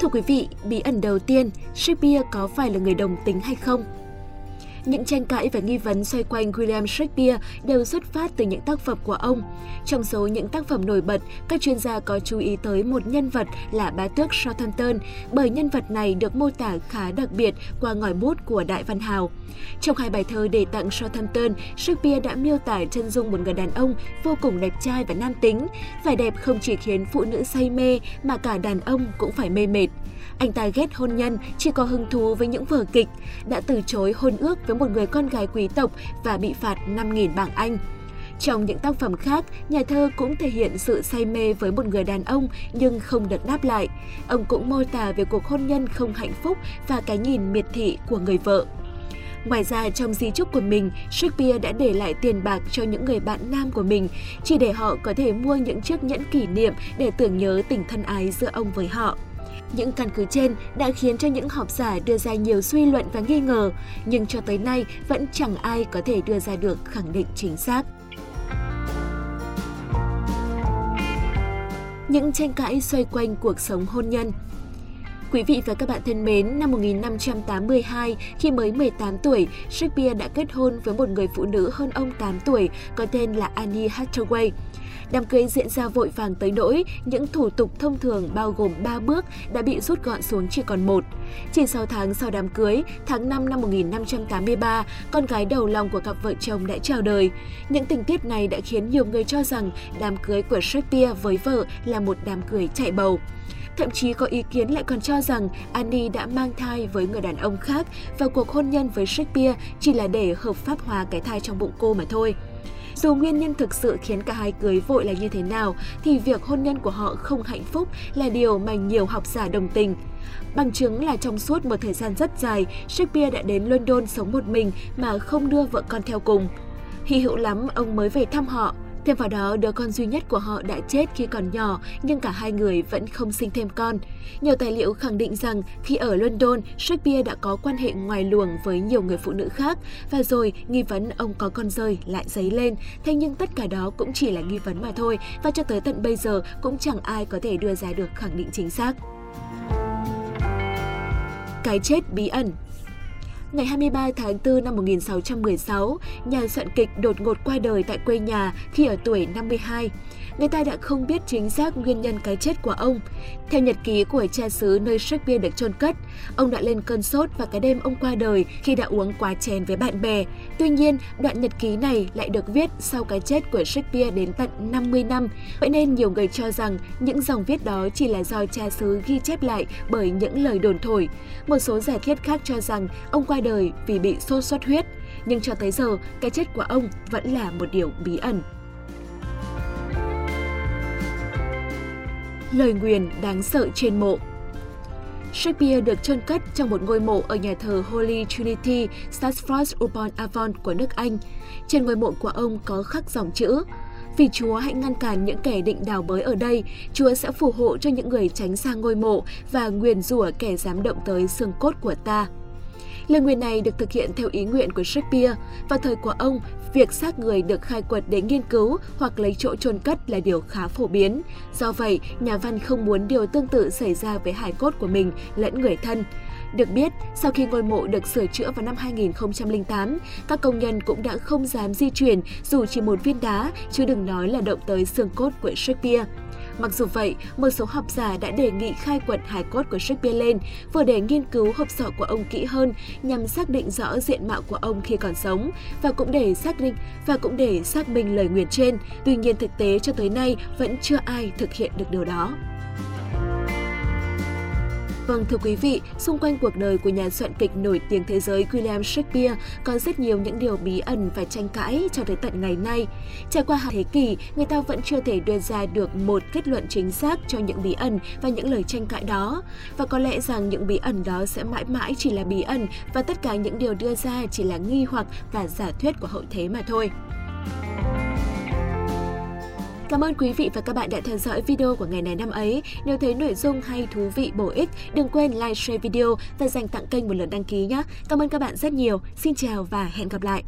Thưa quý vị, bí ẩn đầu tiên, Shakespeare có phải là người đồng tính hay không? Những tranh cãi và nghi vấn xoay quanh William Shakespeare đều xuất phát từ những tác phẩm của ông. Trong số những tác phẩm nổi bật, các chuyên gia có chú ý tới một nhân vật là bá tước Southampton, bởi nhân vật này được mô tả khá đặc biệt qua ngòi bút của Đại Văn Hào. Trong hai bài thơ để tặng Southampton, Shakespeare đã miêu tả chân dung một người đàn ông vô cùng đẹp trai và nam tính. Vẻ đẹp không chỉ khiến phụ nữ say mê mà cả đàn ông cũng phải mê mệt. Anh ta ghét hôn nhân, chỉ có hứng thú với những vở kịch, đã từ chối hôn ước với một người con gái quý tộc và bị phạt 5.000 bảng Anh. Trong những tác phẩm khác, nhà thơ cũng thể hiện sự say mê với một người đàn ông nhưng không được đáp lại. Ông cũng mô tả về cuộc hôn nhân không hạnh phúc và cái nhìn miệt thị của người vợ. Ngoài ra, trong di chúc của mình, Shakespeare đã để lại tiền bạc cho những người bạn nam của mình, chỉ để họ có thể mua những chiếc nhẫn kỷ niệm để tưởng nhớ tình thân ái giữa ông với họ. Những căn cứ trên đã khiến cho những học giả đưa ra nhiều suy luận và nghi ngờ, nhưng cho tới nay vẫn chẳng ai có thể đưa ra được khẳng định chính xác. Những tranh cãi xoay quanh cuộc sống hôn nhân Quý vị và các bạn thân mến, năm 1582, khi mới 18 tuổi, Shakespeare đã kết hôn với một người phụ nữ hơn ông 8 tuổi có tên là Annie Hathaway. Đám cưới diễn ra vội vàng tới nỗi những thủ tục thông thường bao gồm 3 bước đã bị rút gọn xuống chỉ còn một. Chỉ 6 tháng sau đám cưới, tháng 5 năm 1583, con gái đầu lòng của cặp vợ chồng đã chào đời. Những tình tiết này đã khiến nhiều người cho rằng đám cưới của Shakespeare với vợ là một đám cưới chạy bầu. Thậm chí có ý kiến lại còn cho rằng Annie đã mang thai với người đàn ông khác và cuộc hôn nhân với Shakespeare chỉ là để hợp pháp hóa cái thai trong bụng cô mà thôi. Dù nguyên nhân thực sự khiến cả hai cưới vội là như thế nào, thì việc hôn nhân của họ không hạnh phúc là điều mà nhiều học giả đồng tình. Bằng chứng là trong suốt một thời gian rất dài, Shakespeare đã đến London sống một mình mà không đưa vợ con theo cùng. Hy hữu lắm ông mới về thăm họ, Thêm vào đó, đứa con duy nhất của họ đã chết khi còn nhỏ, nhưng cả hai người vẫn không sinh thêm con. Nhiều tài liệu khẳng định rằng khi ở London, Shakespeare đã có quan hệ ngoài luồng với nhiều người phụ nữ khác, và rồi nghi vấn ông có con rơi lại dấy lên. Thế nhưng tất cả đó cũng chỉ là nghi vấn mà thôi, và cho tới tận bây giờ cũng chẳng ai có thể đưa ra được khẳng định chính xác. Cái chết bí ẩn Ngày 23 tháng 4 năm 1616, nhà soạn kịch đột ngột qua đời tại quê nhà khi ở tuổi 52 người ta đã không biết chính xác nguyên nhân cái chết của ông. Theo nhật ký của cha xứ nơi Shakespeare được chôn cất, ông đã lên cơn sốt và cái đêm ông qua đời khi đã uống quá chén với bạn bè. Tuy nhiên, đoạn nhật ký này lại được viết sau cái chết của Shakespeare đến tận 50 năm. Vậy nên nhiều người cho rằng những dòng viết đó chỉ là do cha xứ ghi chép lại bởi những lời đồn thổi. Một số giả thiết khác cho rằng ông qua đời vì bị sốt xuất huyết. Nhưng cho tới giờ, cái chết của ông vẫn là một điều bí ẩn. lời nguyền đáng sợ trên mộ. Shakespeare được chôn cất trong một ngôi mộ ở nhà thờ Holy Trinity, Stratford upon Avon của nước Anh. Trên ngôi mộ của ông có khắc dòng chữ vì Chúa hãy ngăn cản những kẻ định đào bới ở đây, Chúa sẽ phù hộ cho những người tránh xa ngôi mộ và nguyền rủa kẻ dám động tới xương cốt của ta. Lời nguyền này được thực hiện theo ý nguyện của Shakespeare. Vào thời của ông, việc xác người được khai quật để nghiên cứu hoặc lấy chỗ chôn cất là điều khá phổ biến. Do vậy, nhà văn không muốn điều tương tự xảy ra với hài cốt của mình lẫn người thân. Được biết, sau khi ngôi mộ được sửa chữa vào năm 2008, các công nhân cũng đã không dám di chuyển dù chỉ một viên đá, chứ đừng nói là động tới xương cốt của Shakespeare. Mặc dù vậy, một số học giả đã đề nghị khai quật hài cốt của Shakespeare lên, vừa để nghiên cứu hộp sọ của ông kỹ hơn nhằm xác định rõ diện mạo của ông khi còn sống và cũng để xác định và cũng để xác minh lời nguyền trên. Tuy nhiên thực tế cho tới nay vẫn chưa ai thực hiện được điều đó. Vâng thưa quý vị, xung quanh cuộc đời của nhà soạn kịch nổi tiếng thế giới William Shakespeare có rất nhiều những điều bí ẩn và tranh cãi cho tới tận ngày nay. Trải qua hàng thế kỷ, người ta vẫn chưa thể đưa ra được một kết luận chính xác cho những bí ẩn và những lời tranh cãi đó. Và có lẽ rằng những bí ẩn đó sẽ mãi mãi chỉ là bí ẩn và tất cả những điều đưa ra chỉ là nghi hoặc và giả thuyết của hậu thế mà thôi. Cảm ơn quý vị và các bạn đã theo dõi video của ngày này năm ấy. Nếu thấy nội dung hay thú vị bổ ích, đừng quên like, share video và dành tặng kênh một lượt đăng ký nhé. Cảm ơn các bạn rất nhiều. Xin chào và hẹn gặp lại.